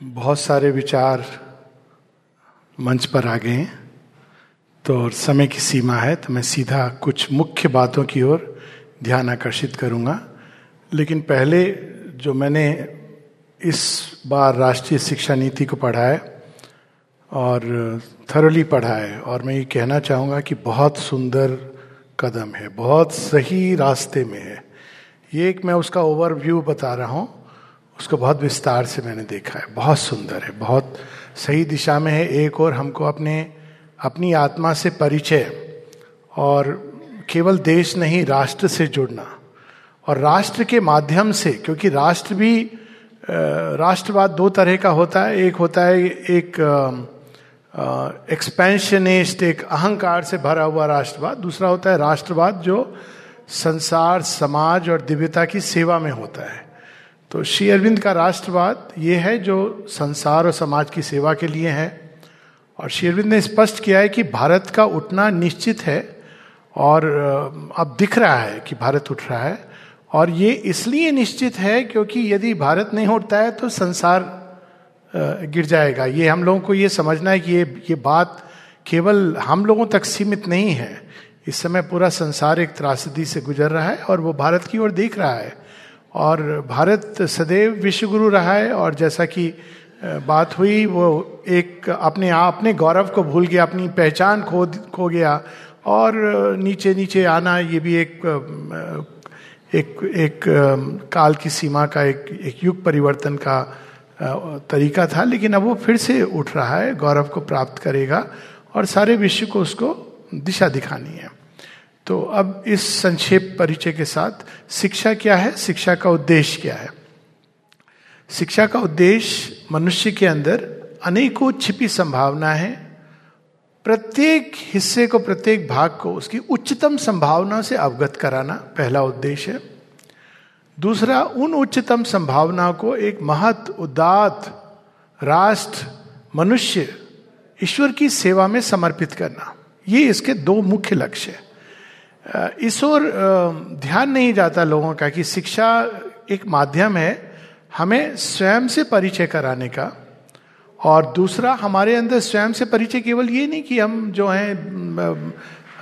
बहुत सारे विचार मंच पर आ गए हैं। तो समय की सीमा है तो मैं सीधा कुछ मुख्य बातों की ओर ध्यान आकर्षित करूँगा। लेकिन पहले जो मैंने इस बार राष्ट्रीय शिक्षा नीति को पढ़ा है और थरली पढ़ा है, और मैं ये कहना चाहूँगा कि बहुत सुंदर कदम है, बहुत सही रास्ते में है। ये एक मैं उसका ओवरव्यू बता रहा हूँ उसको बहुत विस्तार से मैंने देखा है। बहुत सुंदर है, बहुत सही दिशा में है। एक और हमको अपने, अपनी आत्मा से परिचय और केवल देश नहीं, राष्ट्र से जुड़ना। और राष्ट्र के माध्यम से, क्योंकि राष्ट्र भी राष्ट्रवाद दो तरह का होता है। एक होता है, एक एक्सपेंशनिस्ट एक अहंकार से भरा हुआ राष्ट्रवाद। दूसरा होता है राष्ट्रवाद जो संसार, समाज और दिव्यता की सेवा में होता है। तो श्री अरविंद का राष्ट्रवाद ये है जो संसार और समाज की सेवा के लिए है। और श्री अरविंद ने स्पष्ट किया है कि भारत का उठना निश्चित है और अब दिख रहा है कि भारत उठ रहा है। और ये इसलिए निश्चित है क्योंकि यदि भारत नहीं उठता है तो संसार गिर जाएगा। ये हम लोगों को ये समझना है कि ये ये बात केवल हम लोगों तक सीमित नहीं है। इस समय पूरा संसार एक त्रासदी से गुजर रहा है और वो भारत की ओर देख रहा है। और भारत सदैव विश्वगुरु रहा है और जैसा कि बात हुई, वो एक अपने आप, अपने गौरव को भूल गया, अपनी पहचान खो खो गया और नीचे नीचे आना, ये भी एक एक एक काल की सीमा का एक एक युग परिवर्तन का तरीका था, लेकिन अब वो फिर से उठ रहा है, गौरव को प्राप्त करेगा और सारे विश्व को उसको दिशा दिखानी है। तो अब इस संक्षेप परिचय के साथ, शिक्षा क्या है? शिक्षा का उद्देश्य क्या है? शिक्षा का उद्देश्य मनुष्य के अंदर अनेकों छिपी संभावना है। प्रत्येक हिस्से को, प्रत्येक भाग को उसकी उच्चतम संभावना से अवगत कराना पहला उद्देश्य है। दूसरा, उन उच्चतम संभावनाओं को एक महत उदात राष्ट्र, मनुष्य, ईश्वर की सेवा में समर्पित करना। ये इसके दो मुख्य लक्ष्य है। इस ओर ध्यान नहीं जाता लोगों का कि शिक्षा एक माध्यम है हमें स्वयं से परिचय कराने का और दूसरा, हमारे अंदर स्वयं से परिचय केवल ये नहीं कि हम जो हैं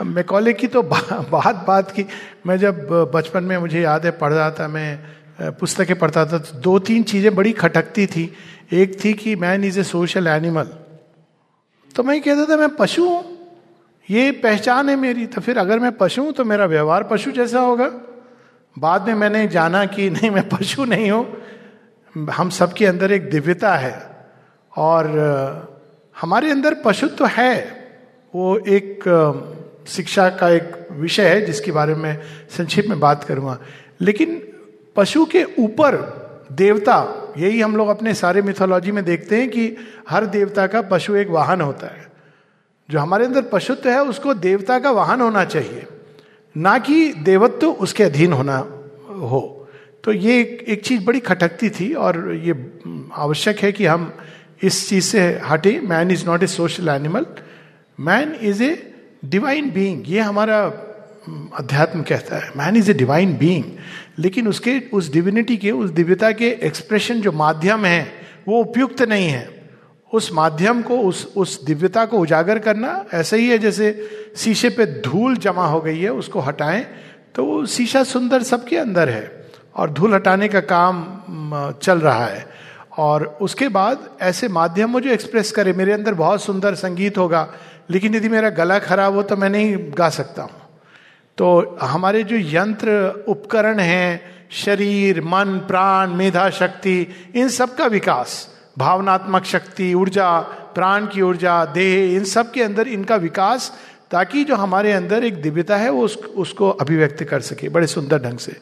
मैकॉले की तो बात बात की, मैं जब बचपन में मुझे याद है, पढ़ रहा था मैं पुस्तकें पढ़ता था तो दो तीन चीज़ें बड़ी खटकती थी। एक थी कि man is a social animal तो मैं कहता था, मैं पशु हूँ ये पहचान है मेरी तो फिर अगर मैं पशु हूँ तो मेरा व्यवहार पशु जैसा होगा। बाद में मैंने जाना कि नहीं, मैं पशु नहीं हूँ। हम सबके अंदर एक दिव्यता है और हमारे अंदर पशु तो है। वो एक शिक्षा का एक विषय है, जिसके बारे में संक्षिप्त में बात करूँगा। लेकिन पशु के ऊपर देवता, यही हम लोग अपने सारे मिथोलॉजी में देखते हैं कि हर देवता का पशु एक वाहन होता है। जो हमारे अंदर पशुत्व है उसको देवता का वाहन होना चाहिए। ना कि देवत्व उसके अधीन होना हो। तो ये एक, एक चीज़ बड़ी खटकती थी और ये आवश्यक है कि हम इस चीज़ से हटे। Man is not a social animal man is a divine being ये हमारा अध्यात्म कहता है। Man is a divine being लेकिन उसके उस डिविनिटी के उस दिव्यता के एक्सप्रेशन जो माध्यम है वो उपयुक्त नहीं है। उस माध्यम को, उस उस दिव्यता को उजागर करना ऐसा ही है जैसे शीशे पे धूल जमा हो गई है, उसको हटाएँ तो वो शीशा सुंदर सबके अंदर है और धूल हटाने का काम चल रहा है। और उसके बाद ऐसे माध्यम जो एक्सप्रेस करे, मेरे अंदर बहुत सुंदर संगीत होगा, लेकिन यदि मेरा गला खराब हो तो मैं नहीं गा सकता हूँ। तो हमारे जो यंत्र उपकरण हैं, शरीर, मन, प्राण, मेधा, शक्ति, इन सब का विकास भावनात्मक शक्ति ऊर्जा प्राण की ऊर्जा देह इन सब के अंदर इनका विकास ताकि जो हमारे अंदर एक दिव्यता है वो उस, उसको अभिव्यक्त कर सके बड़े सुंदर ढंग से।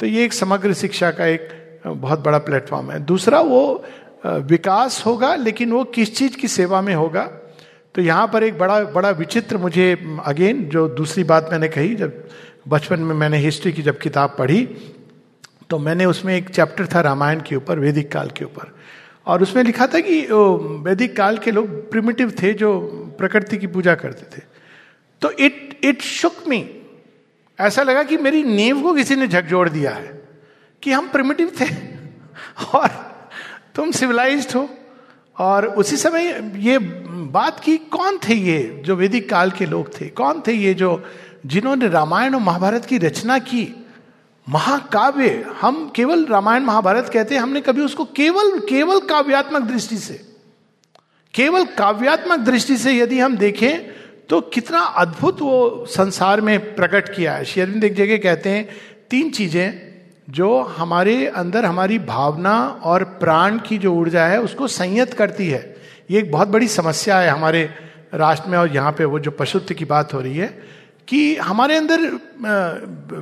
तो ये एक समग्र शिक्षा का एक बहुत बड़ा प्लेटफॉर्म है। दूसरा वो विकास होगा लेकिन वो किस चीज़ की सेवा में होगा? तो यहाँ पर एक बड़ा बड़ा विचित्र मुझे अगेन जो दूसरी बात मैंने कही जब बचपन में मैंने हिस्ट्री की जब किताब पढ़ी तो मैंने उसमें एक चैप्टर था रामायण के ऊपर वैदिक काल के ऊपर। और उसमें लिखा था कि वैदिक काल के लोग प्रिमिटिव थे जो प्रकृति की पूजा करते थे। तो इट इट शुक मी ऐसा लगा कि मेरी नींव को किसी ने झकझोड़ दिया है कि हम प्रिमिटिव थे और तुम सिविलाइज्ड हो। और उसी समय ये बात की, कौन थे ये जो वैदिक काल के लोग थे? कौन थे ये जो, जिन्होंने रामायण और महाभारत की रचना की? महाकाव्य, हम केवल रामायण, महाभारत कहते हैं, हमने कभी उसको केवल केवल काव्यात्मक दृष्टि से, केवल काव्यात्मक दृष्टि से यदि हम देखें तो कितना अद्भुत वो संसार में प्रकट किया है। शेरविंद एक जगह कहते हैं, तीन चीज़ें जो हमारे अंदर हमारी भावना और प्राण की जो ऊर्जा है, उसको संयत करती है। ये एक बहुत बड़ी समस्या है हमारे राष्ट्र में और यहाँ पे वो जो पशुत्व की बात हो रही है। कि हमारे अंदर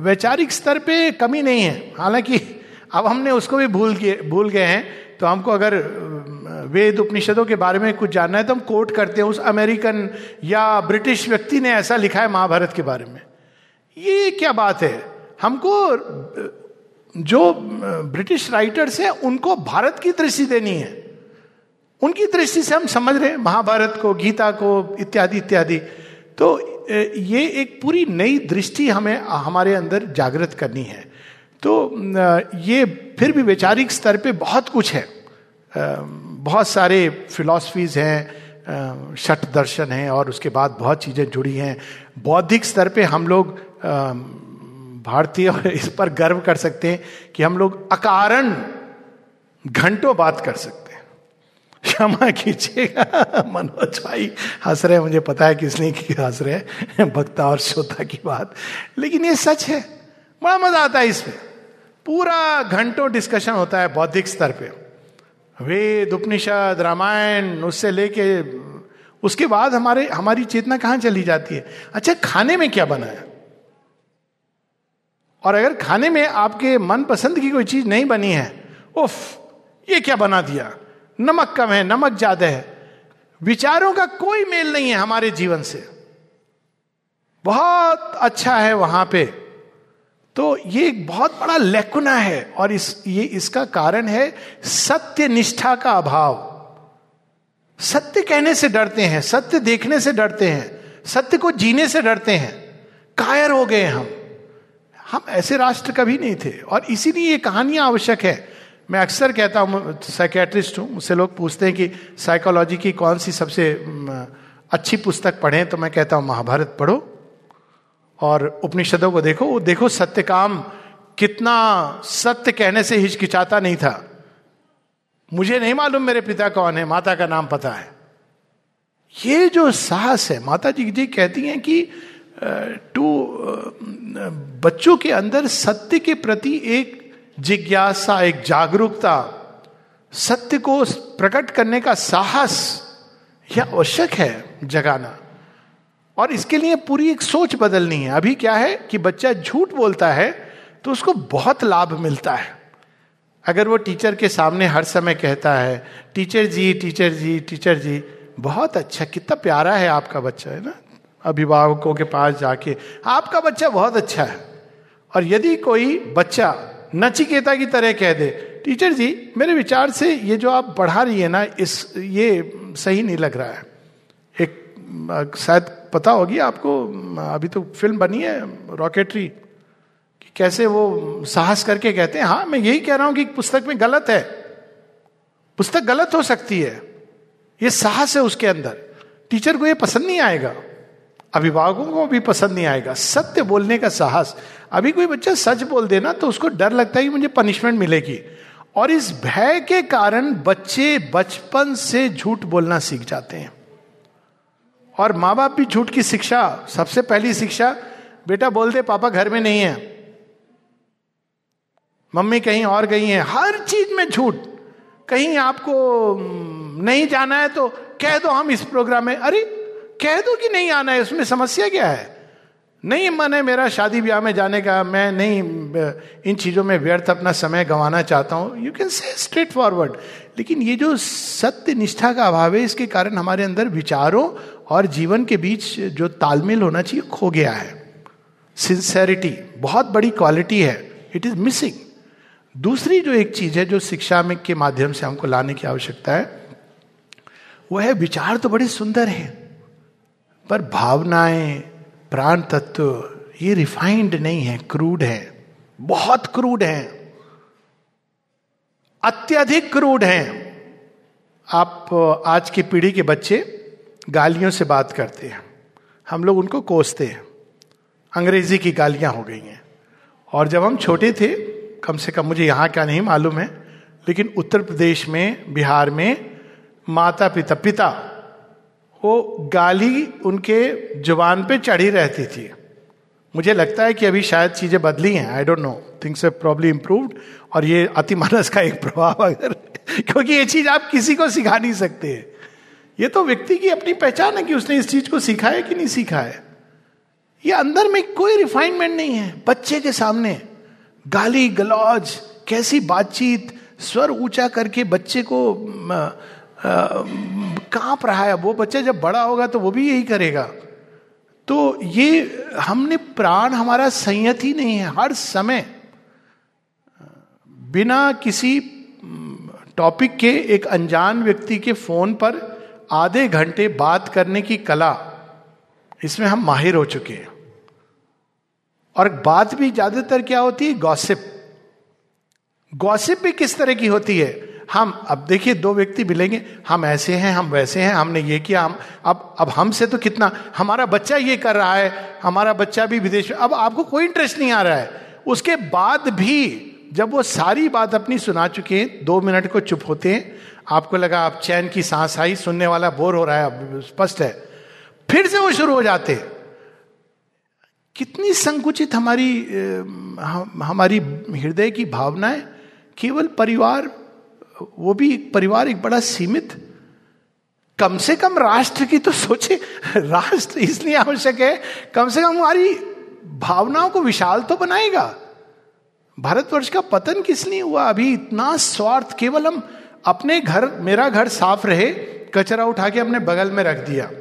वैचारिक स्तर पे कमी नहीं है। हालाँकि अब हमने उसको भी भूल गए भूल गए हैं। तो हमको अगर वेद उपनिषदों के बारे में कुछ जानना है तो हम कोट करते हैं। उस अमेरिकन या ब्रिटिश व्यक्ति ने ऐसा लिखा है महाभारत के बारे में। ये क्या बात है? हमको जो ब्रिटिश राइटर्स हैं, उनको भारत की दृष्टि देनी है। उनकी दृष्टि से हम समझ रहे हैं, महाभारत को, गीता को, इत्यादि इत्यादि। तो ये एक पूरी नई दृष्टि हमें, हमारे अंदर जागृत करनी है। तो ये फिर भी वैचारिक स्तर पे बहुत कुछ है। बहुत सारे फिलॉसफीज हैं शट दर्शन हैं और उसके बाद बहुत चीज़ें जुड़ी हैं। बौद्धिक स्तर पे हम लोग भारतीय इस पर गर्व कर सकते हैं कि हम लोग अकारण घंटों बात कर सकते क्षमा कीजिएगा। मनोज भाई हंस रहे मुझे पता है किसने की हंस रहे भक्ता और श्रोता की बात। लेकिन ये सच है, बड़ा मज़ा आता है इसमें। पूरा घंटों डिस्कशन होता है बौद्धिक स्तर पे। वेद, उपनिषद, रामायण, उससे लेके, उसके बाद हमारे, हमारी चेतना कहाँ चली जाती है? अच्छा खाने में क्या बना है? और अगर खाने में आपके मन पसंद की कोई चीज़ नहीं बनी है, उफ, ये क्या बना दिया? नमक कम है, नमक ज़्यादा है। विचारों का कोई मेल नहीं है हमारे जीवन से। बहुत अच्छा है वहाँ पे। तो ये एक बहुत बड़ा लेकुना है और इस, ये इसका कारण है सत्य निष्ठा का अभाव। सत्य कहने से डरते हैं, सत्य देखने से डरते हैं, सत्य को जीने से डरते हैं। कायर हो गए हम। हम ऐसे राष्ट्र कभी नहीं थे और इसीलिए ये कहानियाँ आवश्यक है। मैं अक्सर कहता हूँ साइकेट्रिस्ट हूँ, मुझसे लोग पूछते हैं कि साइकोलॉजी की कौन सी सबसे अच्छी पुस्तक पढ़ें तो मैं कहता हूँ, महाभारत पढ़ो। और उपनिषदों को देखो, वो देखो सत्यकाम कितना सत्य कहने से हिचकिचाता नहीं था। मुझे नहीं मालूम मेरे पिता कौन है, माता का नाम पता है। ये जो साहस है, माता जी जी कहती हैं कि टू बच्चों के अंदर सत्य के प्रति एक जिज्ञासा, एक जागरूकता, सत्य को प्रकट करने का साहस, यह आवश्यक है जगाना। और इसके लिए पूरी एक सोच बदलनी है। अभी क्या है कि बच्चा झूठ बोलता है तो उसको बहुत लाभ मिलता है। अगर वो टीचर के सामने हर समय कहता है, teacher ji teacher ji teacher ji, बहुत अच्छा कितना प्यारा है आपका बच्चा, है ना? अभिभावकों के पास जाके, आपका बच्चा बहुत अच्छा है। और यदि कोई बच्चा नचिकेता की तरह कह दे, टीचर जी, मेरे विचार से ये जो आप पढ़ा रही है ना, इस, ये सही नहीं लग रहा है। एक, शायद पता होगी आपको, अभी तो फ़िल्म बनी है, रॉकेटरी, कि कैसे वो साहस करके कहते हैं हाँ मैं यही कह रहा हूँ कि पुस्तक में गलत है। पुस्तक गलत हो सकती है। ये साहस है उसके अंदर। टीचर को ये पसंद नहीं आएगा। अभिभावकों को भी पसंद नहीं आएगा। सत्य बोलने का साहस। अभी कोई बच्चा सच बोल देना तो उसको डर लगता है कि मुझे पनिशमेंट मिलेगी। और इस भय के कारण बच्चे बचपन से झूठ बोलना सीख जाते हैं। और माँ बाप भी झूठ की शिक्षा, सबसे पहली शिक्षा, बेटा बोल दे, पापा घर में नहीं है। मम्मी कहीं और गई है। हर चीज़ में झूठ। कहीं आपको नहीं जाना है तो कह दो हम इस प्रोग्राम में। अरे कह दो कि नहीं आना है उसमें समस्या क्या है? नहीं, मन है मेरा शादी ब्याह में जाने का, मैं नहीं, इन चीज़ों में व्यर्थ अपना समय गंवाना चाहता हूँ। You can say straightforward लेकिन ये जो सत्य निष्ठा का अभाव है, इसके कारण हमारे अंदर विचारों और जीवन के बीच जो तालमेल होना चाहिए, खो गया है। सिंसेरिटी बहुत बड़ी क्वालिटी है। इट इज़ मिसिंग दूसरी जो एक चीज़ है, जो शिक्षा में के माध्यम से हमको लाने की आवश्यकता है वह है विचार तो बड़े सुंदर हैं। पर भावनाएँ प्राण तत्व ये रिफाइंड नहीं है क्रूड है। बहुत क्रूड है। अत्यधिक क्रूड है। आप, आज की पीढ़ी के बच्चे गालियों से बात करते हैं। हम लोग उनको कोसते हैं। अंग्रेज़ी की गालियाँ हो गई हैं। और जब हम छोटे थे, कम से कम मुझे यहाँ क्या नहीं मालूम है, लेकिन उत्तर प्रदेश में, बिहार में माता पिता पिता वो गाली उनके ज़ुबान पे चढ़ी रहती थी। मुझे लगता है कि अभी शायद चीज़ें बदली हैं। I don't know things probably improved और ये अतिमानस का एक प्रभाव अगर क्योंकि ये चीज़ आप किसी को सिखा नहीं सकते। ये तो व्यक्ति की अपनी पहचान है कि उसने इस चीज़ को सीखा है कि नहीं सीखा है। ये अंदर में कोई रिफाइनमेंट नहीं है। बच्चे के सामने गाली, गलौज, कैसी बातचीत, स्वर ऊँचा करके बच्चे को काँप रहा है। वो बच्चा जब बड़ा होगा तो वो भी यही करेगा। तो ये हमने प्राण हमारा संयत ही नहीं है। हर समय, बिना किसी टॉपिक के एक अनजान व्यक्ति के फ़ोन पर आधे घंटे बात करने की कला, इसमें हम माहिर हो चुके हैं। और बात भी ज़्यादातर क्या होती है? गॉसिप। गॉसिप भी किस तरह की होती है? हम, अब देखिए, दो व्यक्ति मिलेंगे, हम ऐसे हैं, हम वैसे हैं, हमने ये किया, हम, अब अब हमसे तो कितना, हमारा बच्चा ये कर रहा है, हमारा बच्चा भी विदेश में, अब आपको कोई इंटरेस्ट नहीं आ रहा है। उसके बाद भी जब वो सारी बात अपनी सुना चुके हैं, दो मिनट को चुप होते हैं, आपको लगा आप चैन की सांस आई, सुनने वाला बोर हो रहा है, अब स्पष्ट है। फिर से वो शुरू हो जाते कितनी संकुचित हमारी हमारी हृदय की भावनाएँ, केवल परिवार वो भी एक परिवार एक बड़ा सीमित, कम से कम राष्ट्र की तो सोचे, राष्ट्र इसलिए आवश्यक है, कम से कम हमारी भावनाओं को विशाल तो बनाएगा। भारतवर्ष का पतन किस लिए हुआ? अभी इतना स्वार्थ, केवल हम अपने घर, मेरा घर साफ़ रहे, कचरा उठा के अपने बगल में रख दिया।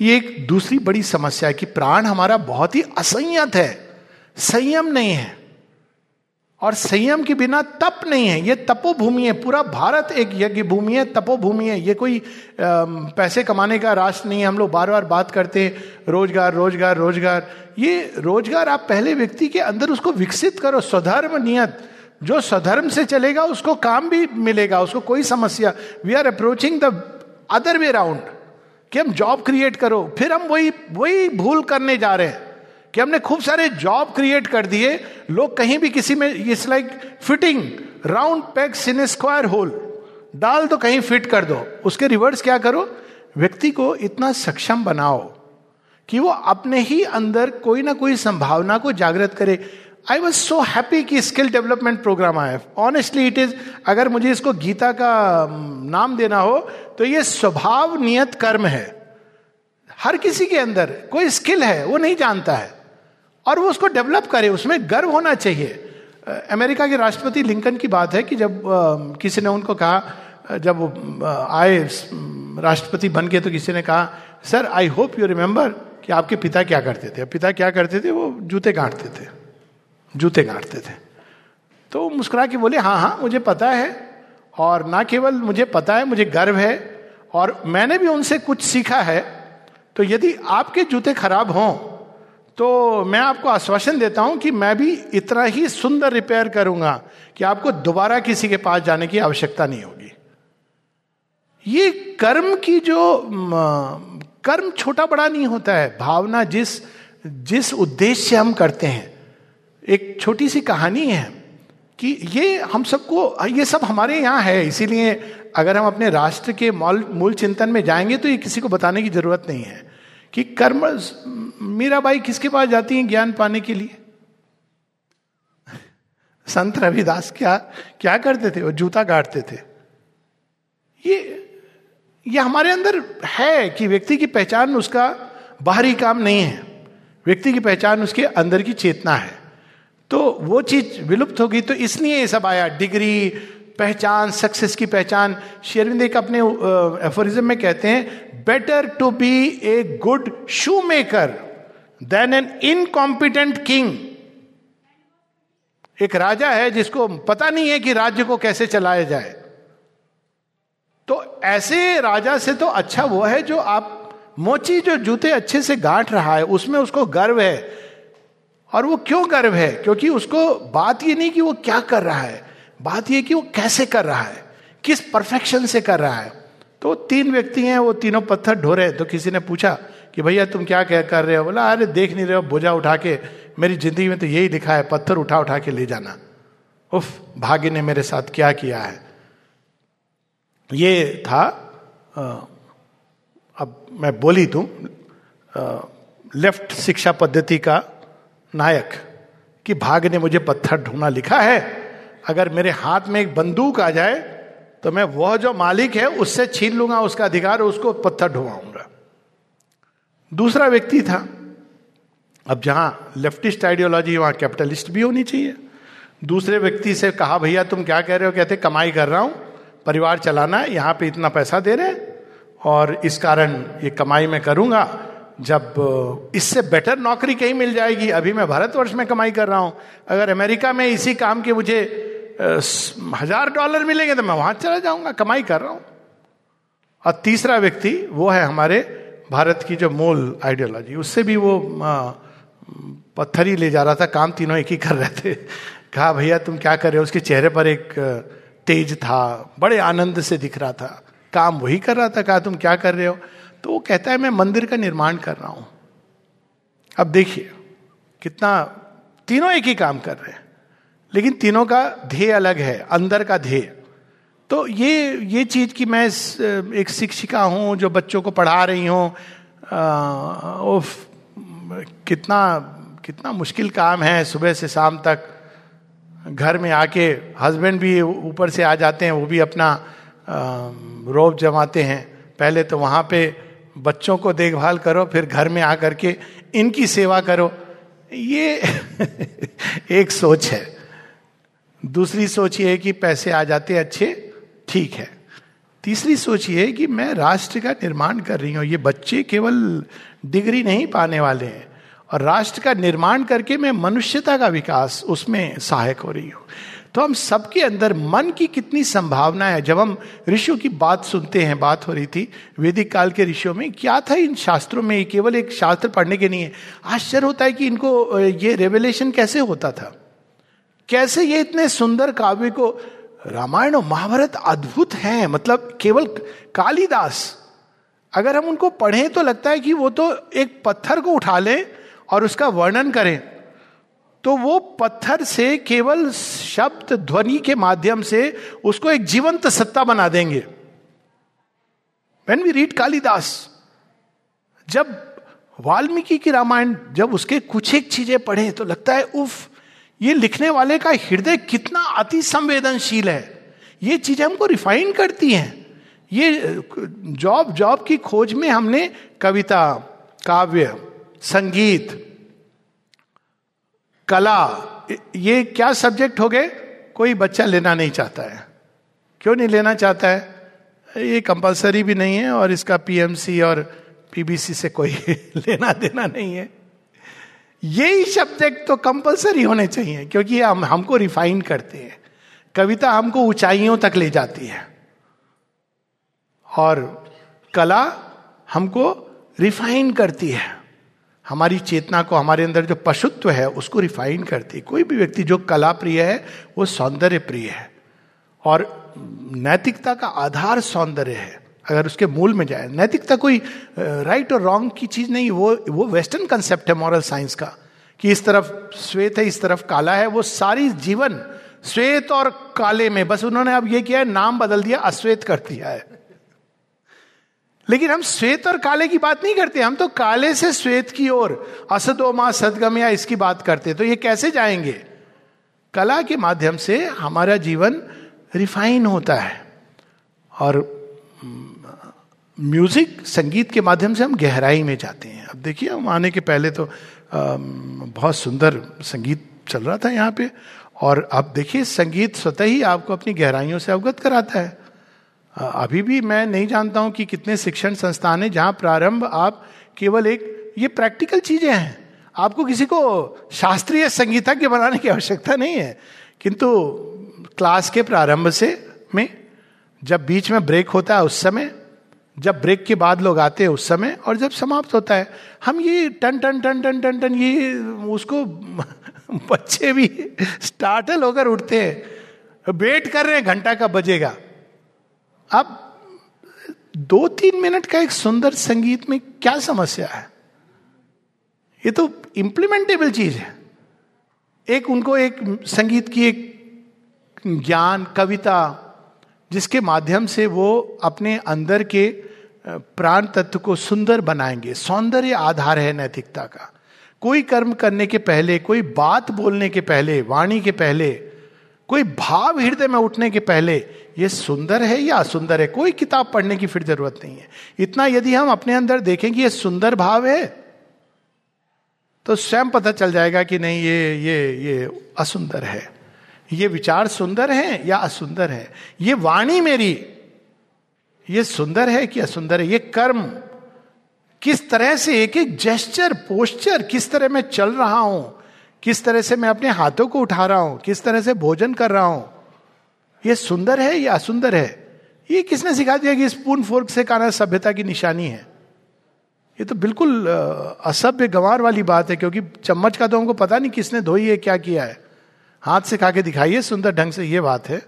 ये एक दूसरी बड़ी समस्या है कि प्राण हमारा बहुत ही असंयत है, संयम नहीं है। और संयम के बिना तप नहीं है। ये तपोभूमि है। पूरा भारत एक यज्ञ भूमि है, तपोभूमि है। ये कोई पैसे कमाने का राष्ट्र नहीं है। हम लोग बार बार बात करते हैं, रोज़गार रोज़गार रोज़गार। ये रोज़गार आप पहले व्यक्ति के अंदर उसको विकसित करो। स्वधर्म नियत। जो स्वधर्म से चलेगा, उसको काम भी मिलेगा, उसको कोई समस्या। We are approaching the other way round कि हम जॉब क्रिएट करो। फिर हम वही वही भूल करने जा रहे हैं। कि हमने खूब सारे जॉब क्रिएट कर दिए, लोग कहीं भी किसी में it's like fitting round pegs in square hole डाल तो कहीं फिट कर दो। उसके रिवर्स क्या करो? व्यक्ति को इतना सक्षम बनाओ कि वो अपने ही अंदर कोई ना कोई संभावना को जागृत करे। आई वॉज़ सो हैप्पी कि स्किल डेवलपमेंट प्रोग्राम आया। ऑनेस्टली इट इज़ अगर मुझे इसको गीता का नाम देना हो तो ये स्वभाव नियत कर्म है। हर किसी के अंदर कोई स्किल है, वो नहीं जानता है। और वो उसको डेवलप करे, उसमें गर्व होना चाहिए। अमेरिका के राष्ट्रपति लिंकन की बात है कि जब किसी ने उनको कहा जब वो आए राष्ट्रपति बन के तो किसी ने कहा sir I hope you remember कि आपके पिता क्या करते थे। पिता क्या करते थे? वो जूते गांठते थे। जूते गांठते थे। तो मुस्कुरा के बोले हाँ हाँ मुझे पता है और ना केवल मुझे पता है, मुझे गर्व है और मैंने भी उनसे कुछ सीखा है। तो यदि आपके जूते खराब हों तो मैं आपको आश्वासन देता हूँ कि मैं भी इतना ही सुंदर रिपेयर करूँगा कि आपको दोबारा किसी के पास जाने की आवश्यकता नहीं होगी। ये कर्म की जो कर्म छोटा बड़ा नहीं होता है। भावना जिस जिस उद्देश्य से हम करते हैं, एक छोटी सी कहानी है कि ये हम सबको, ये सब हमारे यहाँ है, इसीलिए अगर हम अपने राष्ट्र के मूल मूल चिंतन में जाएँगे तो ये किसी को बताने की ज़रूरत नहीं है। कि कर्म मीराबाई किसके पास जाती हैं ज्ञान पाने के लिए? संत रविदास क्या क्या करते थे? वो जूता गाड़ते थे। ये ये हमारे अंदर है कि व्यक्ति की पहचान उसका बाहरी काम नहीं है। व्यक्ति की पहचान उसके अंदर की चेतना है। तो वो चीज़ विलुप्त होगी तो इसलिए ये सब आया। डिग्री, पहचान सक्सेस की पहचान। शेरविंद एक अपने एफोरिज्म में कहते हैं better to be a good shoemaker than an incompetent king एक राजा है जिसको पता नहीं है कि राज्य को कैसे चलाया जाए। तो ऐसे राजा से तो अच्छा वो है जो आप मोची जो जूते अच्छे से गांठ रहा है, उसमें उसको गर्व है। और वो क्यों गर्व है? क्योंकि उसको बात ये नहीं कि वो क्या कर रहा है, बात यह कि वो कैसे कर रहा है, किस परफेक्शन से कर रहा है। तो तीन व्यक्ति हैं, वो तीनों पत्थर ढो रहे तो किसी ने पूछा कि भैया तुम क्या क्या कर रहे हो? बोला, अरे देख नहीं रहे हो, बोझा उठा के मेरी ज़िंदगी में तो यही लिखा है, पत्थर उठा उठा के ले जाना। उफ, भाग्य ने मेरे साथ क्या किया है? ये था अब मैं बोली तू लेफ़्ट शिक्षा पद्धति का नायक कि भाग ने मुझे पत्थर ढूंढना लिखा है। अगर मेरे हाथ में एक बंदूक आ जाए तो मैं वह जो मालिक है, उससे छीन लूँगा, उसका अधिकार, उसको पत्थर ढुआऊँगा। दूसरा व्यक्ति था। अब जहाँ लेफ्टिस्ट आइडियोलॉजी, वहाँ कैपिटलिस्ट भी होनी चाहिए। दूसरे व्यक्ति से कहा, भैया, तुम क्या कह रहे हो? कहते, कमाई कर रहा हूँ, परिवार चलाना है, यहाँ पे इतना पैसा दे रहे और इस कारण ये कमाई मैं करूँगा। जब इससे बेटर नौकरी कहीं मिल जाएगी, अभी मैं भारतवर्ष में कमाई कर रहा हूँ। अगर अमेरिका में इसी काम के मुझे हज़ार डॉलर मिलेंगे तो मैं वहाँ चला जाऊँगा, कमाई कर रहा हूँ। और तीसरा व्यक्ति, वो है हमारे भारत की जो मूल आइडियोलॉजी उससे भी वो पत्थर ही ले जा रहा था, काम तीनों एक ही कर रहे थे। कहा, भैया, तुम क्या कर रहे हो? उसके चेहरे पर एक तेज था, बड़े आनंद से दिख रहा था। काम वही कर रहा था, कहा, तुम क्या कर रहे हो? तो वो कहता है, मैं मंदिर का निर्माण कर रहा हूँ। अब देखिए, कितना, तीनों एक ही काम कर रहे हैं। लेकिन तीनों का ध्येय अलग है, अंदर का ध्येय। तो ये ये चीज़ कि मैं एक शिक्षिका हूँ जो बच्चों को पढ़ा रही हूँ कितना कितना मुश्किल काम है सुबह से शाम तक। घर में आके हस्बैंड भी ऊपर से आ जाते हैं, वो भी अपना रोब जमाते हैं। पहले तो वहाँ पे बच्चों को देखभाल करो, फिर घर में आकर के इनकी सेवा करो। ये एक सोच है। दूसरी सोच ये है कि पैसे आ जाते अच्छे, ठीक है। तीसरी सोच ये है कि मैं राष्ट्र का निर्माण कर रही हूँ। ये बच्चे केवल डिग्री नहीं पाने वाले हैं। और राष्ट्र का निर्माण करके मैं मनुष्यता का विकास, उसमें सहायक हो रही हूँ। तो हम सबके अंदर मन की कितनी संभावना है? जब हम ऋषियों की बात सुनते हैं, बात हो रही थी वैदिक काल के ऋषियों में, क्या था इन शास्त्रों में? केवल एक शास्त्र पढ़ने के नहीं है आश्चर्य होता है कि इनको, ये रेवलेशन कैसे होता था? कैसे ये इतने सुंदर काव्य को, रामायण और महाभारत अद्भुत है? मतलब केवल कालिदास, अगर हम उनको पढ़ें तो लगता है कि वो तो एक पत्थर को उठा लें और उसका वर्णन करें। तो वो पत्थर से केवल शब्द ध्वनि के माध्यम से उसको एक जीवंत सत्ता बना देंगे। वेन वी रीड कालिदास, जब वाल्मीकि की रामायण, जब उसके कुछ एक चीज़ें पढ़े तो लगता है, उफ ये लिखने वाले का हृदय कितना अति संवेदनशील है। ये चीज़ें हमको रिफाइन करती हैं। ये, जॉब जॉब की खोज में हमने कविता, काव्य, संगीत, कला, ये क्या सब्जेक्ट हो गए? कोई बच्चा लेना नहीं चाहता है। क्यों नहीं लेना चाहता है? ये कंपलसरी भी नहीं है और इसका पीएमसी और पीबीसी से कोई लेना देना नहीं है। यही सब्जेक्ट तो कंपलसरी होने चाहिए, क्योंकि हम, हमको रिफाइन करते हैं। कविता हमको ऊंचाइयों तक ले जाती है। और कला हमको रिफाइन करती है। हमारी चेतना को, हमारे अंदर जो पशुत्व है, उसको रिफाइन करती है। कोई भी व्यक्ति जो कला प्रिय है, वो सौंदर्य प्रिय है। और नैतिकता का आधार सौंदर्य है। अगर उसके मूल में जाए, नैतिकता कोई राइट और रॉन्ग की चीज़ नहीं, वो वो वेस्टर्न कंसेप्ट है मॉरल साइंस का, कि इस तरफ़ श्वेत है, इस तरफ़ काला है, वो सारी जीवन श्वेत और काले में, बस उन्होंने अब ये किया है, नाम बदल दिया, अश्वेत कर दिया है। लेकिन हम श्वेत और काले की बात नहीं करते, हम तो काले से श्वेत की ओर, असदोमा, सदगमया, इसकी बात करते तो ये कैसे जाएँगे? कला के माध्यम से हमारा जीवन रिफाइन होता है, और म्यूज़िक संगीत के माध्यम से हम गहराई में जाते हैं। अब देखिए, हम आने के पहले तो बहुत सुंदर संगीत चल रहा था यहाँ पे, और अब देखिए, संगीत स्वतः ही आपको अपनी गहराइयों से अवगत कराता है। अभी भी मैं नहीं जानता हूँ कि कितने शिक्षण संस्थान हैं जहाँ प्रारंभ आप केवल एक, ये प्रैक्टिकल चीज़ें हैं। आपको किसी को शास्त्रीय संगीतज्ञ बनाने की आवश्यकता नहीं है। किंतु क्लास के प्रारंभ से में, जब बीच में ब्रेक होता है उस समय जब ब्रेक के बाद लोग आते हैं उस समय और जब समाप्त होता है, हम ये टन टन टन टन टन टन, ये उसको बच्चे भी स्टार्टल होकर उठते हैं। वेट कर रहे हैं, घंटा का बजेगा। अब दो तीन मिनट का एक सुंदर संगीत में क्या समस्या है? ये तो इंप्लीमेंटेबल चीज़ है। एक उनको एक संगीत की एक ज्ञान, कविता जिसके माध्यम से वो अपने अंदर के प्राण तत्व को सुंदर बनाएँगे। सौंदर्य आधार है नैतिकता का। कोई कर्म करने के पहले, कोई बात बोलने के पहले, वाणी के पहले, कोई भाव हृदय में उठने के पहले, ये सुंदर है या असुंदर है? कोई किताब पढ़ने की फिर ज़रूरत नहीं है। इतना यदि हम अपने अंदर देखें कि ये सुंदर भाव है तो स्वयं पता चल जाएगा कि नहीं, ये ये ये असुंदर है। ये विचार सुंदर है या असुंदर है? ये वाणी मेरी, ये सुंदर है कि असुंदर है? ये कर्म, किस तरह से एक एक जेस्चर पोस्चर किस तरह मैं चल रहा हूँ? किस तरह से मैं अपने हाथों को उठा रहा हूँ? किस तरह से भोजन कर रहा हूँ? ये सुंदर है या असुंदर है? ये किसने सिखा दिया कि स्पून फोर्क से खाना सभ्यता की निशानी है? ये तो बिल्कुल असभ्य गंवार वाली बात है, क्योंकि चम्मच का तो हमको पता नहीं किसने धोई है, क्या किया है। हाथ से खा के दिखाइए, सुंदर ढंग से ये बात है।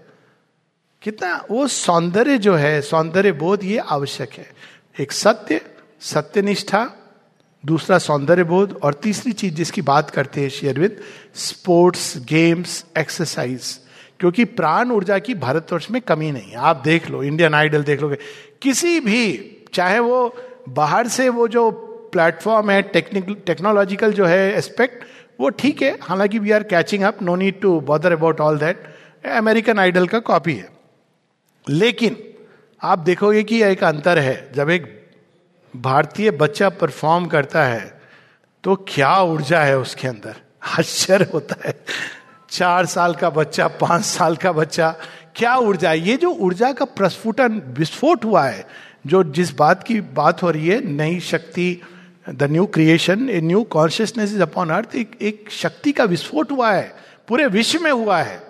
कितना वो सौंदर्य जो है, सौंदर्य बोध ये आवश्यक है। एक सत्य, सत्यनिष्ठा, दूसरा सौंदर्य बोध, और तीसरी चीज़ जिसकी बात करते हैं शेयरविद स्पोर्ट्स, गेम्स, एक्सरसाइज। क्योंकि प्राण ऊर्जा की भारतवर्ष में कमी नहीं है। आप देख लो, इंडियन आइडल देख लोगे। किसी भी, चाहे वो बाहर से वो जो प्लेटफॉर्म है टेक्निकल टेक्नोलॉजिकल जो है, एस्पेक्ट वो ठीक है, हालाँकि we are catching up no need to bother about all that American Idol का कॉपी है। लेकिन, आप देखोगे कि एक अंतर है, जब एक भारतीय बच्चा परफॉर्म करता है तो क्या ऊर्जा है उसके अंदर? आश्चर्य होता है। चार साल का बच्चा, पाँच साल का बच्चा, क्या ऊर्जा ये जो ऊर्जा का प्रस्फुटन, विस्फोट हुआ है, जो जिस बात की बात हो रही है, नई शक्ति the new creation a new consciousness is upon earth एक एक शक्ति का विस्फोट हुआ है, पूरे विश्व में हुआ है।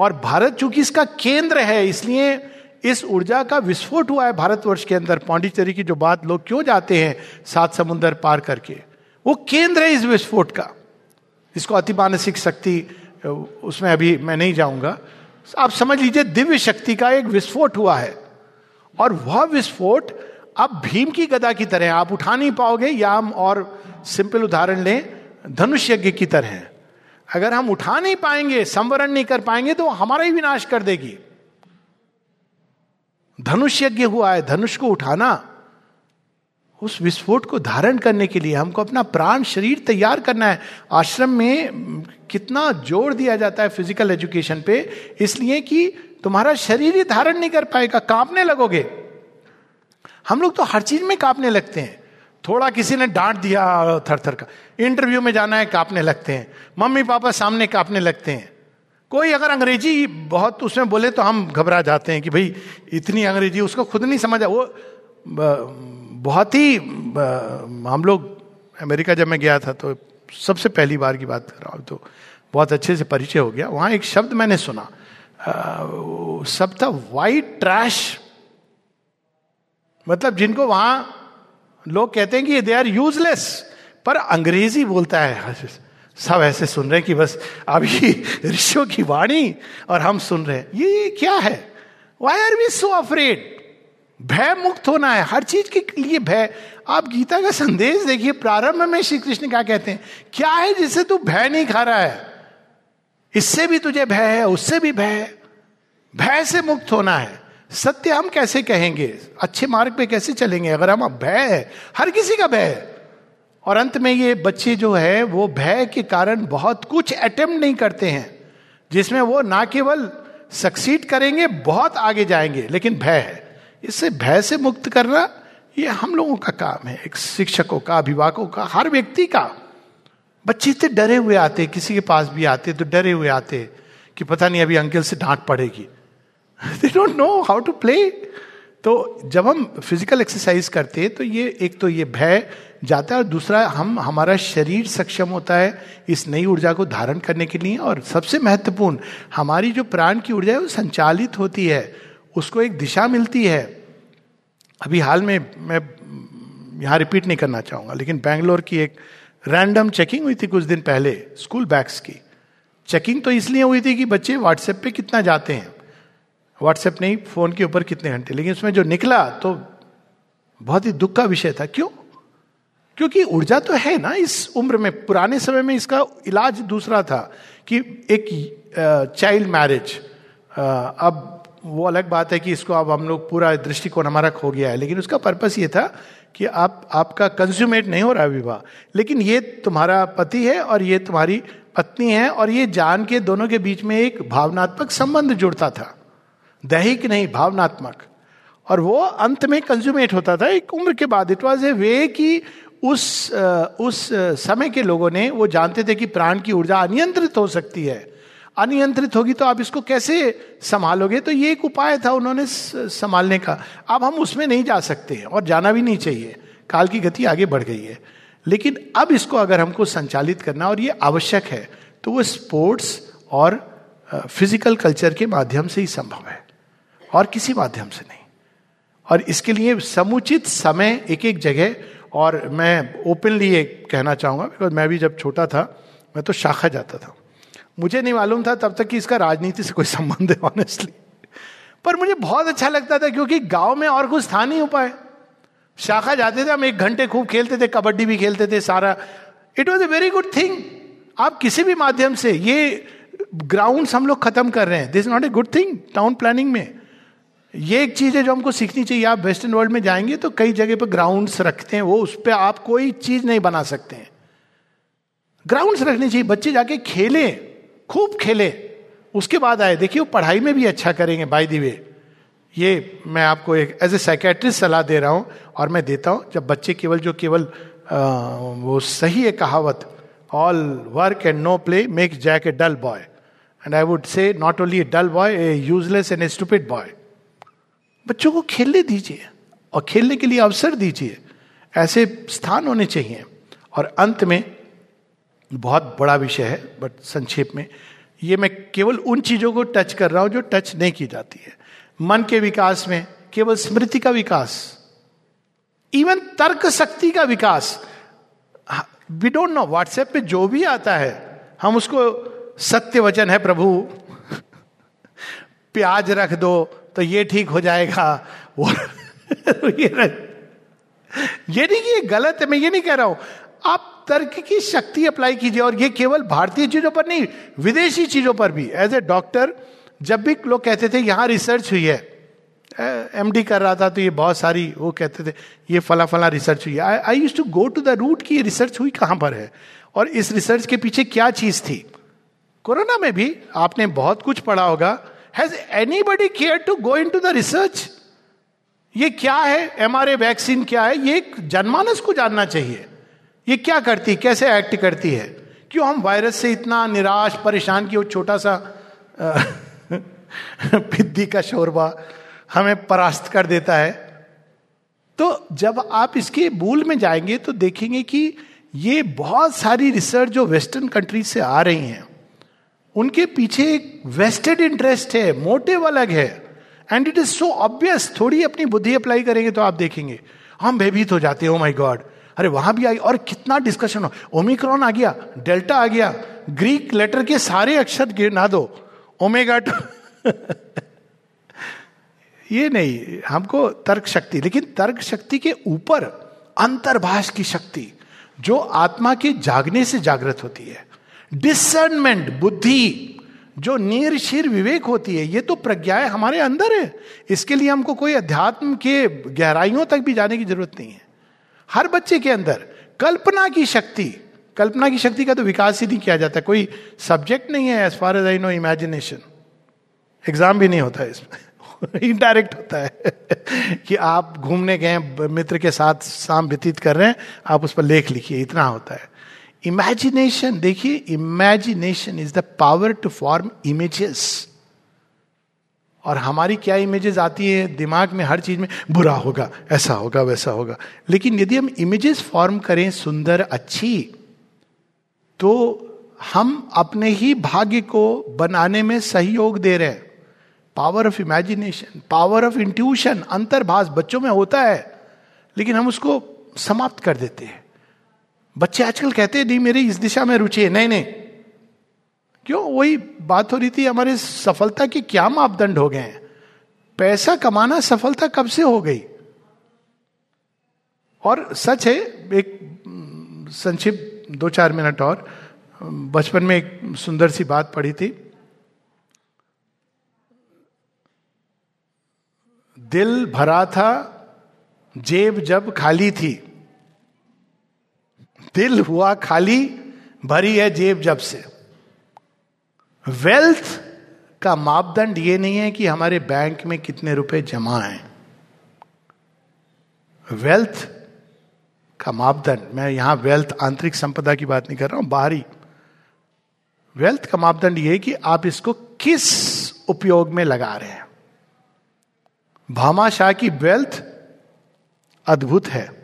और भारत चूँकि इसका केंद्र है, इसलिए इस ऊर्जा का विस्फोट हुआ है भारतवर्ष के अंदर। पांडिचेरी की जो बात लोग क्यों जाते हैं सात समुद्र पार करके, वो केंद्र है इस विस्फोट का। इसको अति मानसिक शक्ति, उसमें अभी मैं नहीं जाऊँगा। आप समझ लीजिए, दिव्य शक्ति का एक विस्फोट हुआ है। और वह विस्फोट अब भीम की गदा की तरह आप उठा नहीं पाओगे, या हम और सिंपल उदाहरण लें, धनुष यज्ञ की तरह। अगर हम उठा नहीं पाएँगे, संवरण नहीं कर पाएँगे तो हमारा ही विनाश कर देगी। धनुष यज्ञ हुआ है, धनुष को उठाना, उस विस्फोट को धारण करने के लिए हमको अपना प्राण, शरीर तैयार करना है। आश्रम में कितना ज़ोर दिया जाता है फ़िज़िकल एजुकेशन पे, इसलिए कि तुम्हारा शरीर ही धारण नहीं कर पाएगा, कांपने लगोगे। हम लोग तो हर चीज़ में कांपने लगते हैं। थोड़ा किसी ने डांट दिया थर थर का। इंटरव्यू में जाना है, कांपने लगते हैं। मम्मी पापा सामने कांपने लगते हैं। कोई अगर अंग्रेज़ी बहुत उसमें बोले तो हम घबरा जाते हैं कि भाई, इतनी अंग्रेज़ी उसको खुद नहीं समझा वो बहुत ही हम लोग अमेरिका जब मैं गया था तो सबसे पहली बार की बात कर रहा हूँ तो बहुत अच्छे से परिचय हो गया। वहाँ एक शब्द मैंने सुना। सब था वाइट ट्रैश मतलब जिनको वहाँ लोग कहते हैं कि दे आर यूजलेस पर अंग्रेज़ी बोलता है, सब ऐसे सुन रहे हैं कि बस अभी ऋषियों की वाणी और हम सुन रहे हैं। ये क्या है? Why are we so afraid भय मुक्त होना है, हर चीज़ के लिए भय। आप गीता का संदेश देखिए, प्रारंभ में श्री कृष्ण क्या कहते हैं? क्या है जिससे तू भय नहीं खा रहा है? इससे भी तुझे भय है, उससे भी भय है। भय से मुक्त होना है। सत्य हम कैसे कहेंगे? अच्छे मार्ग पे कैसे चलेंगे? अगर हम भय है, हर किसी का भय है। और अंत में ये बच्चे जो है, वो भय के कारण बहुत कुछ अटेम्प्ट नहीं करते हैं, जिसमें वो ना केवल सक्सीड करेंगे, बहुत आगे जाएँगे, लेकिन भय है। इससे भय से मुक्त करना, ये हम लोगों का काम है, एक शिक्षकों का, अभिभावकों का, हर व्यक्ति का। बच्चे इतने डरे हुए आते किसी के पास भी आते तो डरे हुए आते कि पता नहीं अभी अंकल से डांट पड़ेगी। They don't know how to play तो जब हम फ़िज़िकल एक्सरसाइज करते हैं तो ये एक तो ये भय जाता है और दूसरा हम, हमारा शरीर सक्षम होता है इस नई ऊर्जा को धारण करने के लिए। और सबसे महत्वपूर्ण, हमारी जो प्राण की ऊर्जा है, वो संचालित होती है। उसको एक दिशा मिलती है। अभी हाल में मैं यहाँ रिपीट नहीं करना चाहूँगा, लेकिन बैंगलोर की एक रैंडम चेकिंग हुई थी कुछ दिन पहले स्कूल बैग्स की। चेकिंग तो इसलिए हुई थी कि बच्चे व्हाट्सएप पे कितना जाते हैं। व्हाट्सएप नहीं फ़ोन के ऊपर कितने घंटे? लेकिन उसमें जो निकला तो बहुत ही दुख का विषय था। क्यों? क्योंकि ऊर्जा तो है ना इस उम्र में। पुराने समय में इसका इलाज दूसरा था कि एक चाइल्ड मैरिज अब वो अलग बात है कि इसको अब हम लोग पूरा दृष्टिकोण हमारा खो गया है। लेकिन उसका पर्पस ये था कि आप, आपका कंज्यूमेट नहीं हो रहा विवाह। लेकिन ये तुम्हारा पति है और ये तुम्हारी पत्नी है और ये जान के दोनों के बीच में एक भावनात्मक संबंध जुड़ता था। दैहिक नहीं, भावनात्मक। और वो अंत में कंज्यूमेट होता था, एक उम्र के बाद। इट वॉज़ ए वे कि उस उस समय के लोगों ने, वो जानते थे कि प्राण की ऊर्जा अनियंत्रित हो सकती है। अनियंत्रित होगी तो आप इसको कैसे संभालोगे? तो ये एक उपाय था उन्होंने संभालने का। अब हम उसमें नहीं जा सकते हैं और जाना भी नहीं चाहिए। काल की गति आगे बढ़ गई है। लेकिन अब इसको अगर हमको संचालित करना, और ये आवश्यक है तो वो स्पोर्ट्स और फ़िज़िकल कल्चर के माध्यम से ही संभव है। और किसी माध्यम से नहीं। और इसके लिए समुचित समय एक एक जगह, और मैं ओपनली ये कहना चाहूँगा बिकॉज़ मैं भी जब छोटा था, मैं तो शाखा जाता था। मुझे नहीं मालूम था तब तक कि इसका राजनीति से कोई संबंध है ऑनेस्टली पर मुझे बहुत अच्छा लगता था, क्योंकि गाँव में और कुछ था नहीं उपाय। शाखा जाते थे, हम एक घंटे खूब खेलते थे, कबड्डी भी खेलते थे, सारा। It was a very good thing आप किसी भी माध्यम से, ये ग्राउंड हम लोग खत्म कर रहे हैं। This not a good thing town planning में। ये एक चीज़ है जो हमको सीखनी चाहिए। आप वेस्टर्न वर्ल्ड में जाएँगे तो कई जगह पर ग्राउंड्स रखते हैं वो, उस पर आप कोई चीज़ नहीं बना सकते हैं। ग्राउंड्स रखने चाहिए। बच्चे जाके खेलें, खूब खेले। उसके बाद आए। देखिए, वो पढ़ाई में भी अच्छा करेंगे बाय दी वे ये मैं आपको एक एज ए साइकेट्रिस्ट सलाह दे रहा हूँ और मैं देता हूँ, जब बच्चे केवल जो केवल वो सही है कहावत all work and no play make Jack a dull boy and I would say not only a dull boy a useless and a stupid boy बच्चों को खेलने दीजिए और खेलने के लिए अवसर दीजिए। ऐसे स्थान होने चाहिए। और अंत में, बहुत बड़ा विषय है, बट संक्षेप में, ये मैं केवल उन चीज़ों को टच कर रहा हूँ जो टच नहीं की जाती है। मन के विकास में केवल स्मृति का विकास, इवन तर्क शक्ति का विकास। वी डोंट नो व्हाट्सएप पे जो भी आता है, हम उसको सत्य वचन है प्रभु। प्याज रख दो तो ये ठीक हो जाएगा। वो ये ये नहीं कि ये गलत है, मैं ये नहीं कह रहा हूँ। आप तर्क की शक्ति अप्लाई कीजिए और ये केवल भारतीय चीज़ों पर नहीं, विदेशी चीज़ों पर भी। एज ए डॉक्टर जब भी लोग कहते थे, यहाँ रिसर्च हुई है। एमडी कर रहा था तो ये बहुत सारी वो कहते थे, ये फला फला रिसर्च हुई है। I use to go to the root की ये रिसर्च हुई कहाँ पर है? और इस रिसर्च के पीछे क्या चीज़ थी? कोरोना में भी आपने बहुत कुछ पढ़ा होगा has anybody care to go into the research ये क्या है? एम आर ए वैक्सीन क्या है? ये जनमानस को जानना चाहिए। ये क्या करती? है कैसे एक्ट करती है? क्यों हम वायरस से इतना निराश, परेशान कि वो छोटा सा पिद्दी का शोरबा हमें परास्त कर देता है? तो जब आप इसके मूल में जाएँगे तो देखेंगे कि ये बहुत सारी रिसर्च जो वेस्टर्न कंट्रीज़ से आ रही हैं उनके पीछे एक वेस्टेड इंटरेस्ट है मोटिव अलग है and it is so obvious थोड़ी अपनी बुद्धि अप्लाई करेंगे तो आप देखेंगे। हम भयभीत हो जाते हैं माई गॉड अरे वहाँ भी आई, और कितना डिस्कशन हो। ओमिक्रॉन आ गया डेल्टा आ गया ग्रीक लेटर के सारे अक्षर गिरना दो ओमेगा ये नहीं, हमको तर्क शक्ति, लेकिन तर्क शक्ति के ऊपर अंतर्भाष की शक्ति, जो आत्मा के जागने से जागृत होती है। डिसर्नमेंट बुद्धि, जो शीर, विवेक होती है, ये तो प्रज्ञाएँ हमारे अंदर है। इसके लिए हमको कोई अध्यात्म के गहराइयों तक भी जाने की ज़रूरत नहीं है। हर बच्चे के अंदर कल्पना की शक्ति, कल्पना की शक्ति का तो विकास ही नहीं किया जाता। कोई सब्जेक्ट नहीं है as far as I know imagination exam भी नहीं होता इसमें। इनडायरेक्ट होता है। कि आप घूमने गए मित्र के साथ, शाम व्यतीत कर रहे हैं, आप उस पर लेख लिखिए, इतना होता है। इमेजिनेशन देखिए imagination is the power to form images और हमारी क्या इमेजेस आती है? दिमाग में हर चीज़ में, बुरा होगा, ऐसा होगा, वैसा होगा। लेकिन यदि हम इमेजेस फॉर्म करें सुंदर, अच्छी तो हम अपने ही भाग्य को बनाने में सहयोग दे रहे हैं। Power of imagination power of intuition अंतर्भाष बच्चों में होता है, लेकिन हम उसको समाप्त कर देते हैं। बच्चे आजकल कहते हैं नहीं मेरी इस दिशा में रुचि है। नहीं नहीं। क्यों? वही बात हो रही थी हमारे सफलता के क्या मापदंड हो गए हैं? पैसा कमाना सफलता कब से हो गई? और सच है, एक संक्षिप्त दो चार मिनट और, बचपन में एक सुंदर सी बात पढ़ी थी। दिल भरा था, जेब जब खाली थी। दिल हुआ खाली, भरी है जेब जब से। वेल्थ का मापदंड ये नहीं है कि हमारे बैंक में कितने रुपए जमा हैं। वेल्थ का मापदंड, मैं यहाँ वेल्थ आंतरिक संपदा की बात नहीं कर रहा हूँ, बाहरी। वेल्थ का मापदंड ये है कि आप इसको किस उपयोग में लगा रहे हैं। भामा शाह की वेल्थ अद्भुत है।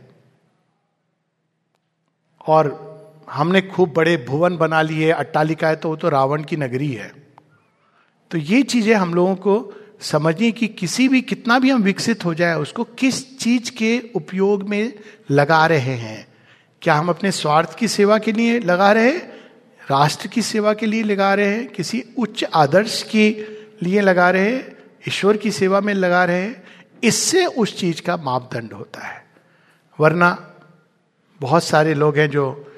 और हमने खूब बड़े भुवन बना लिए अट्टालिका है तो वो तो रावण की नगरी है। तो ये चीज़ें हम लोगों को समझिए कि किसी भी, कितना भी हम विकसित हो जाए, उसको किस चीज़ के उपयोग में लगा रहे हैं। क्या हम अपने स्वार्थ की सेवा के लिए लगा रहे हैं? राष्ट्र की सेवा के लिए लगा रहे हैं? किसी उच्च आदर्श के लिए लगा रहे हैं? ईश्वर की सेवा में लगा रहे हैं? इससे उस चीज़ का मापदंड होता है। वरना बहुत सारे लोग हैं जो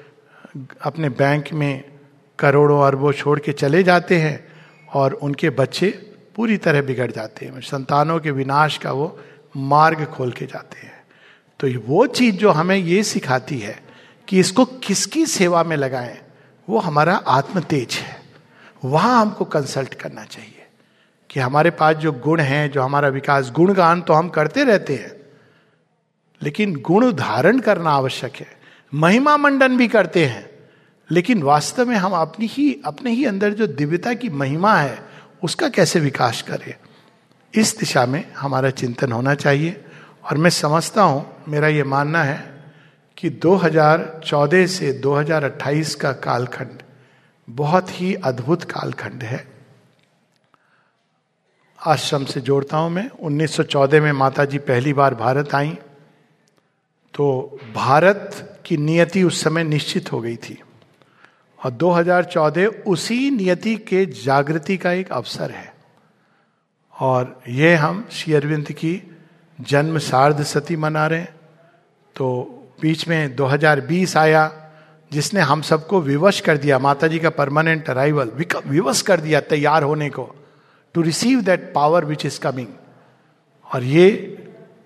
अपने बैंक में करोड़ों अरबों छोड़ के चले जाते हैं और उनके बच्चे पूरी तरह बिगड़ जाते हैं। संतानों के विनाश का वो मार्ग खोल के जाते हैं। तो वो चीज़ जो हमें ये सिखाती है कि इसको किसकी सेवा में लगाएँ, वो हमारा आत्म तेज है। वहाँ हमको कंसल्ट करना चाहिए कि हमारे पास जो गुण हैं, जो हमारा विकास गुणगान तो हम करते रहते हैं लेकिन गुण धारण करना आवश्यक है। महिमा मंडन भी करते हैं, लेकिन वास्तव में हम अपनी ही, अपने ही अंदर जो दिव्यता की महिमा है, उसका कैसे विकास करें? इस दिशा में हमारा चिंतन होना चाहिए। और मैं समझता हूँ, मेरा यह मानना है कि 2014 से 2028 का कालखंड बहुत ही अद्भुत कालखंड है। आश्रम से जोड़ता हूँ मैं। 1914 में माता जी पहली बार भारत आई। तो भारत की नियति उस समय निश्चित हो गई थी। और 2014 उसी नियति के जागृति का एक अवसर है। और ये हम श्री अरविंद की जन्म सार्ध सती मना रहे तो बीच में 2020 आया, जिसने हम सबको विवश कर दिया माता जी का परमानेंट अराइवल विवश कर दिया तैयार होने को to receive that power which is coming और ये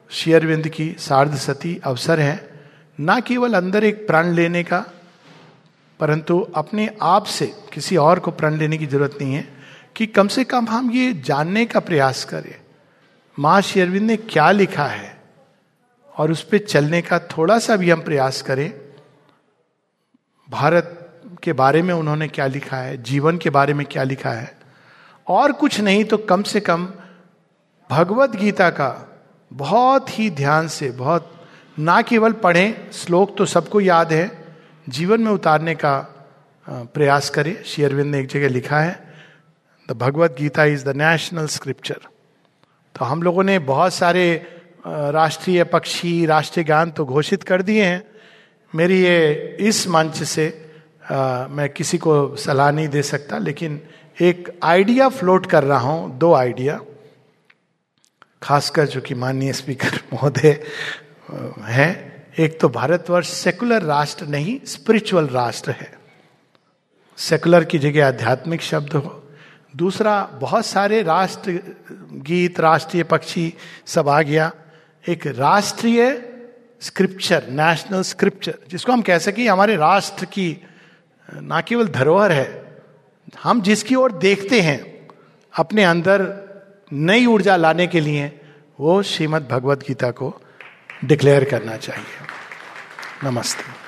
शेयरविंद की सार्ध सती अवसर है, ना केवल अंदर एक प्राण लेने का, परंतु अपने आप से किसी और को प्रण लेने की ज़रूरत नहीं है कि कम से कम हम ये जानने का प्रयास करें। माँ शेरविंद ने क्या लिखा है? और उस पर चलने का थोड़ा सा भी हम प्रयास करें। भारत के बारे में उन्होंने क्या लिखा है? जीवन के बारे में क्या लिखा है? और कुछ नहीं तो कम से कम भगवत गीता का बहुत ही ध्यान से बहुत ना केवल पढ़ें श्लोक तो सबको याद है जीवन में उतारने का प्रयास करें। शेयरविंद ने एक जगह लिखा है the Bhagavad Gita is the national scripture. तो हम लोगों ने बहुत सारे राष्ट्रीय पक्षी राष्ट्रीय ज्ञान तो घोषित कर दिए हैं। मेरी ये इस मंच से आ, मैं किसी को सलाह नहीं दे सकता लेकिन एक आइडिया फ्लोट कर रहा हूँ दो आइडिया। खासकर जो कि माननीय स्पीकर महोदय, हैं, एक तो भारतवर्ष सेकुलर राष्ट्र नहीं, स्पिरिचुअल राष्ट्र है। सेकुलर की जगह आध्यात्मिक शब्द हो। दूसरा, बहुत सारे राष्ट्र, गीत, राष्ट्रीय पक्षी सब आ गया। एक राष्ट्रीय स्क्रिप्चर, नेशनल स्क्रिप्चर, जिसको हम कह सकें हमारे राष्ट्र की, ना केवल धरोहर है, हम जिसकी ओर देखते हैं, अपने अंदर नई ऊर्जा लाने के लिए वो श्रीमद् भगवत गीता को डिक्लेयर करना चाहिए। नमस्ते।